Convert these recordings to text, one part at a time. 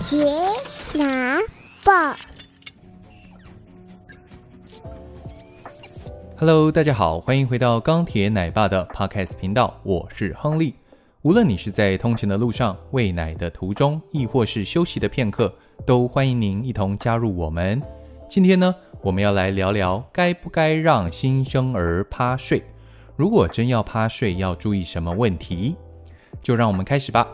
杰拿爸，Hello，大家好，欢迎回到钢铁奶爸的 Podcast 频道，我是亨利。无论你是在通勤的路上、喂奶的途中，亦或是休息的片刻，都欢迎您一同加入我们。今天呢，我们要来聊聊该不该让新生儿趴睡。如果真要趴睡，要注意什么问题？就让我们开始吧。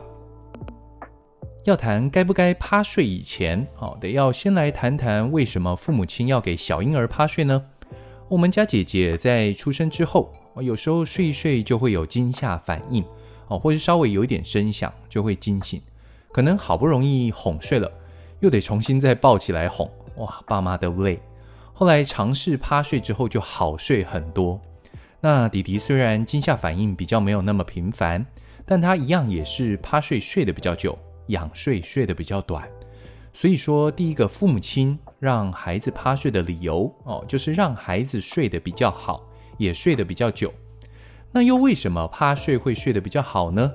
要谈该不该趴睡以前，好，得要先来谈谈为什么父母亲要给小婴儿趴睡呢？我们家姐姐在出生之后，有时候睡一睡就会有惊吓反应，哦，或是稍微有一点声响就会惊醒，可能好不容易哄睡了，又得重新再抱起来哄，哇，爸妈都累。后来尝试趴睡之后就好睡很多。那弟弟虽然惊吓反应比较没有那么频繁，但他一样也是趴睡睡得比较久。仰睡睡得比较短，所以说第一个父母亲让孩子趴睡的理由哦，就是让孩子睡得比较好，也睡得比较久。那又为什么趴睡会睡得比较好呢？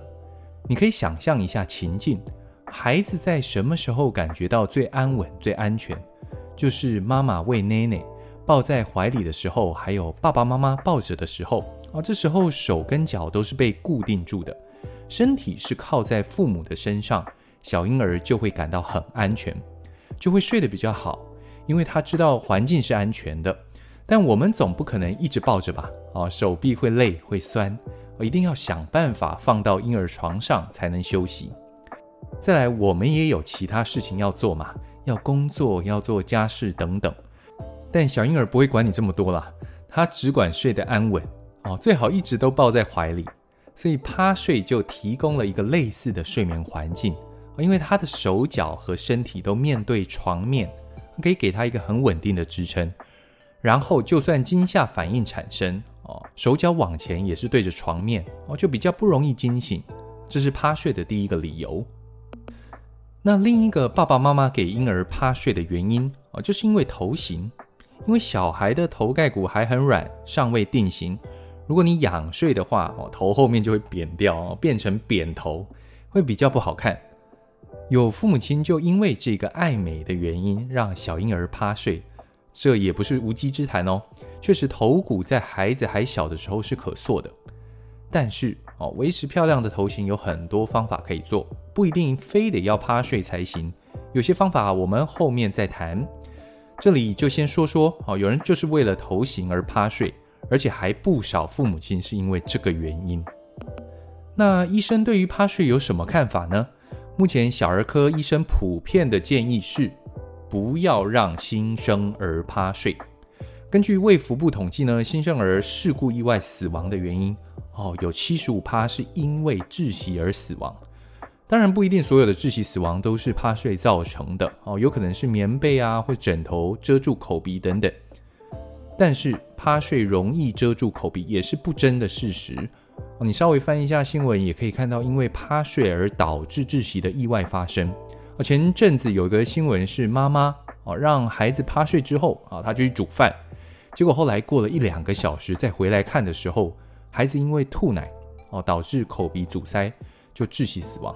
你可以想象一下情境：孩子在什么时候感觉到最安稳、最安全？就是妈妈喂奶奶、抱在怀里的时候，还有爸爸妈妈抱着的时候啊。这时候手跟脚都是被固定住的，身体是靠在父母的身上。小婴儿就会感到很安全，就会睡得比较好，因为他知道环境是安全的。但我们总不可能一直抱着吧？啊，手臂会累会酸，一定要想办法放到婴儿床上才能休息。再来，我们也有其他事情要做嘛，要工作，要做家事等等。但小婴儿不会管你这么多啦，他只管睡得安稳哦，最好一直都抱在怀里。所以趴睡就提供了一个类似的睡眠环境。因为他的手脚和身体都面对床面，可以给他一个很稳定的支撑。然后，就算惊吓反应产生，哦，手脚往前也是对着床面，哦，就比较不容易惊醒。这是趴睡的第一个理由。那另一个爸爸妈妈给婴儿趴睡的原因，哦，就是因为头型，因为小孩的头盖骨还很软，尚未定型。如果你仰睡的话，哦，头后面就会扁掉，哦，变成扁头，会比较不好看。有父母亲就因为这个爱美的原因让小婴儿趴睡，这也不是无稽之谈哦。确实，头骨在孩子还小的时候是可塑的，但是哦，维持漂亮的头型有很多方法可以做，不一定非得要趴睡才行。有些方法我们后面再谈，这里就先说说哦。有人就是为了头型而趴睡，而且还不少父母亲是因为这个原因。那医生对于趴睡有什么看法呢？目前小儿科医生普遍的建议是，不要让新生儿趴睡。根据卫福部统计呢，新生儿事故意外死亡的原因哦，有七十五趴是因为窒息而死亡。当然不一定所有的窒息死亡都是趴睡造成的哦，有可能是棉被啊或枕头遮住口鼻等等。但是趴睡容易遮住口鼻也是不争的事实。你稍微翻一下新闻，也可以看到因为趴睡而导致窒息的意外发生。哦前阵子有一个新闻是妈妈哦让孩子趴睡之后啊，他就去煮饭，结果后来过了一两个小时再回来看的时候，孩子因为吐奶哦导致口鼻阻塞，就窒息死亡。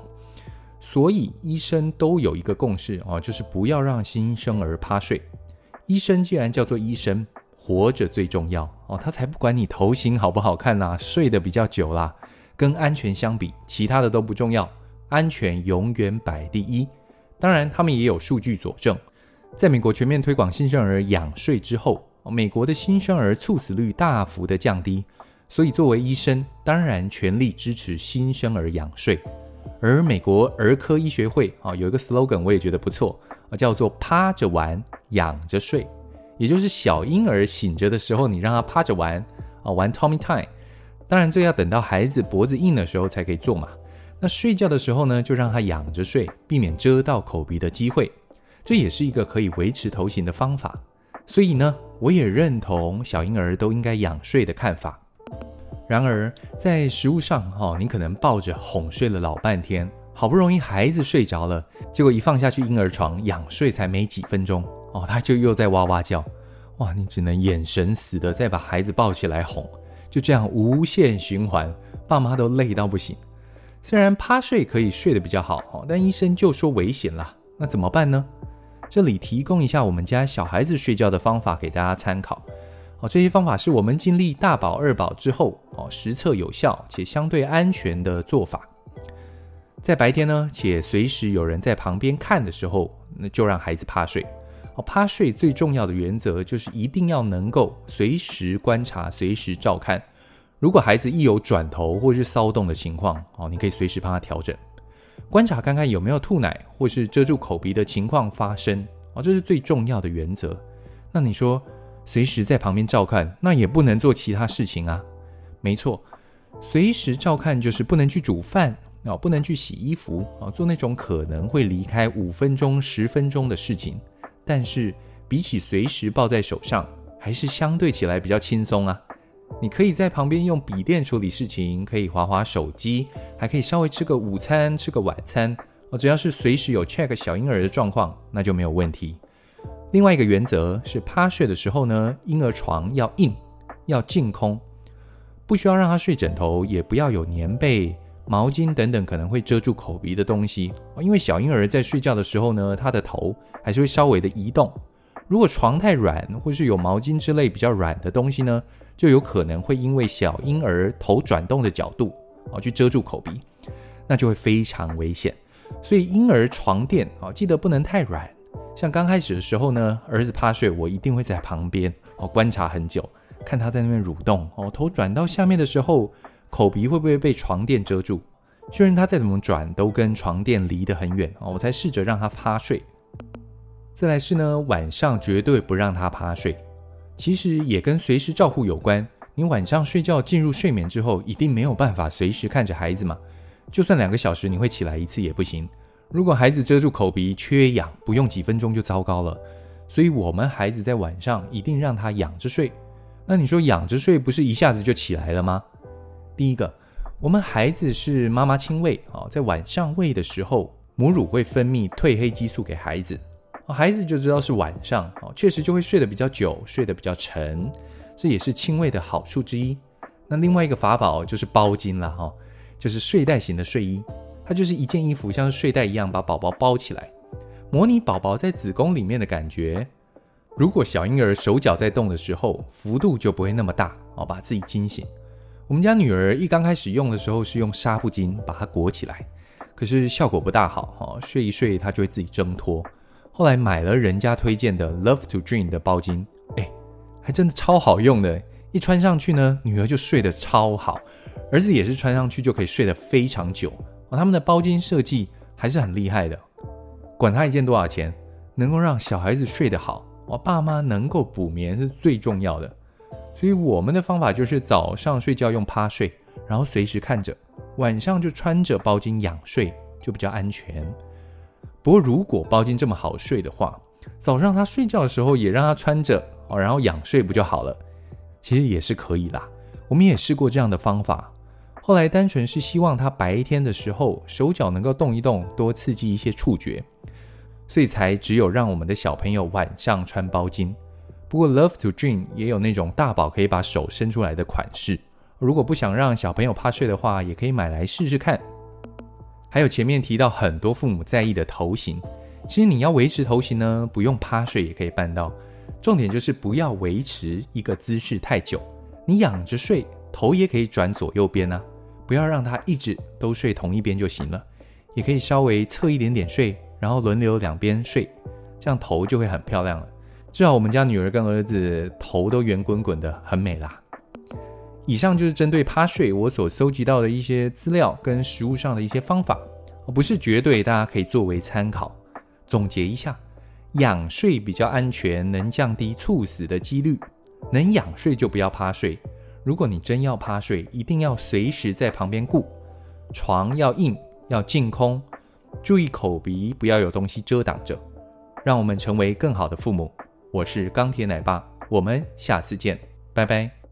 所以医生都有一个共识哦，就是不要让新生儿趴睡。医生既然叫做医生。活着最重要哦，他才不管你头型好不好看呐，睡得比较久啦，跟安全相比，其他的都不重要，安全永远摆第一。当然，他们也有数据佐证，在美国全面推广新生儿仰睡之后，美国的新生儿猝死率大幅的降低。所以，作为医生，当然全力支持新生儿仰睡。而美国儿科医学会啊，有一个 slogan，我也觉得不错，叫做“趴着玩，仰着睡”。也就是小婴儿醒着的时候，你让他趴着玩啊，玩 Tommy Time。当然，这要等到孩子脖子硬的时候才可以做嘛。那睡觉的时候呢，就让他仰着睡，避免遮到口鼻的机会。这也是一个可以维持头型的方法。所以呢，我也认同小婴儿都应该仰睡的看法。然而，在食物上，哈，你可能抱着哄睡了老半天，好不容易孩子睡着了，结果一放下去婴儿床仰睡才没几分钟。哦，他就又在哇哇叫，哇！你只能眼神死的再把孩子抱起来哄，就这样无限循环，爸妈都累到不行。虽然趴睡可以睡得比较好，但医生就说危险啦，那怎么办呢？这里提供一下我们家小孩子睡觉的方法给大家参考。哦，这些方法是我们经历大宝、二宝之后，哦，实测有效且相对安全的做法。在白天呢，且随时有人在旁边看的时候，那就让孩子趴睡。哦，趴睡最重要的原则就是一定要能够随时观察、随时照看。如果孩子一有转头或是骚动的情况，哦，你可以随时帮他调整。观察看看有没有吐奶或是遮住口鼻的情况发生哦，这是最重要的原则。那你说随时在旁边照看，那也不能做其他事情啊？没错，随时照看就是不能去煮饭哦，不能去洗衣服啊，做那种可能会离开五分钟、十分钟的事情。但是比起随时抱在手上，还是相对起来比较轻松啊。你可以在旁边用笔电处理事情，可以滑滑手机，还可以稍微吃个午餐，吃个晚餐哦。只要是随时有 check 小婴儿的状况，那就没有问题。另外一个原则是，趴睡的时候呢，婴儿床要硬，要净空，不需要让他睡枕头，也不要有棉被、毛巾等等可能会遮住口鼻的东西。因为小婴儿在睡觉的时候呢，他的头还是会稍微的移动。如果床太软，或是有毛巾之类比较软的东西呢，就有可能会因为小婴儿头转动的角度啊，去遮住口鼻，那就会非常危险。所以婴儿床垫啊，记得不能太软。像刚开始的时候呢，儿子趴睡，我一定会在旁边哦观察很久，看他在那边蠕动哦，头转到下面的时候，口鼻会不会被床垫遮住？确认他再怎么转都跟床垫离得很远哦，我才试着让他趴睡。再来是呢，晚上绝对不让他趴睡。其实也跟随时照护有关。你晚上睡觉进入睡眠之后，一定没有办法随时看着孩子嘛。就算两个小时你会起来一次也不行。如果孩子遮住口鼻、缺氧，不用几分钟就糟糕了。所以，我们孩子在晚上一定让他仰着睡。那你说仰着睡不是一下子就起来了吗？第一个，我们孩子是妈妈亲喂啊，在晚上喂的时候，母乳会分泌褪黑激素给孩子。孩子就知道是晚上哦，确实就会睡得比较久，睡得比较沉，这也是亲喂的好处之一。那另外一个法宝就是包巾了哈，就是睡袋型的睡衣，它就是一件衣服，像睡袋一样把宝宝包起来，模拟宝宝在子宫里面的感觉。如果小婴儿手脚在动的时候，幅度就不会那么大哦，把自己惊醒。我们家女儿一刚开始用的时候是用纱布巾把它裹起来，可是效果不大好哈，睡一睡她就会自己挣脱。后来买了人家推荐的 Love to Dream 的包巾，哎，还真的超好用的。一穿上去呢，女儿就睡得超好，儿子也是穿上去就可以睡得非常久。他们的包巾设计还是很厉害的。管他一件多少钱，能够让小孩子睡得好，我爸妈能够补眠是最重要的。所以我们的方法就是早上睡觉用趴睡，然后随时看着，晚上就穿着包巾仰睡，就比较安全。不过，如果包巾这么好睡的话，早上他睡觉的时候也让他穿着哦，然后仰睡不就好了？其实也是可以啦。我们也试过这样的方法，后来单纯是希望他白天的时候手脚能够动一动，多刺激一些触觉，所以才只有让我们的小朋友晚上穿包巾。不过，Love to Dream 也有那种大宝可以把手伸出来的款式，如果不想让小朋友趴睡的话，也可以买来试试看。还有前面提到很多父母在意的头型，其实你要维持头型呢，不用趴睡也可以办到。重点就是不要维持一个姿势太久，你仰着睡，头也可以转左右边啊，不要让他一直都睡同一边就行了，也可以稍微侧一点点睡，然后轮流两边睡，这样头就会很漂亮了。至少我们家女儿跟儿子头都圆滚滚的，很美啦。以上就是针对趴睡我所搜集到的一些资料跟实物上的一些方法，不是绝对，大家可以作为参考。总结一下，仰睡比较安全，能降低猝死的几率。能仰睡就不要趴睡。如果你真要趴睡，一定要随时在旁边顾。床要硬，要净空，注意口鼻不要有东西遮挡着。让我们成为更好的父母。我是钢铁奶爸，我们下次见，拜拜。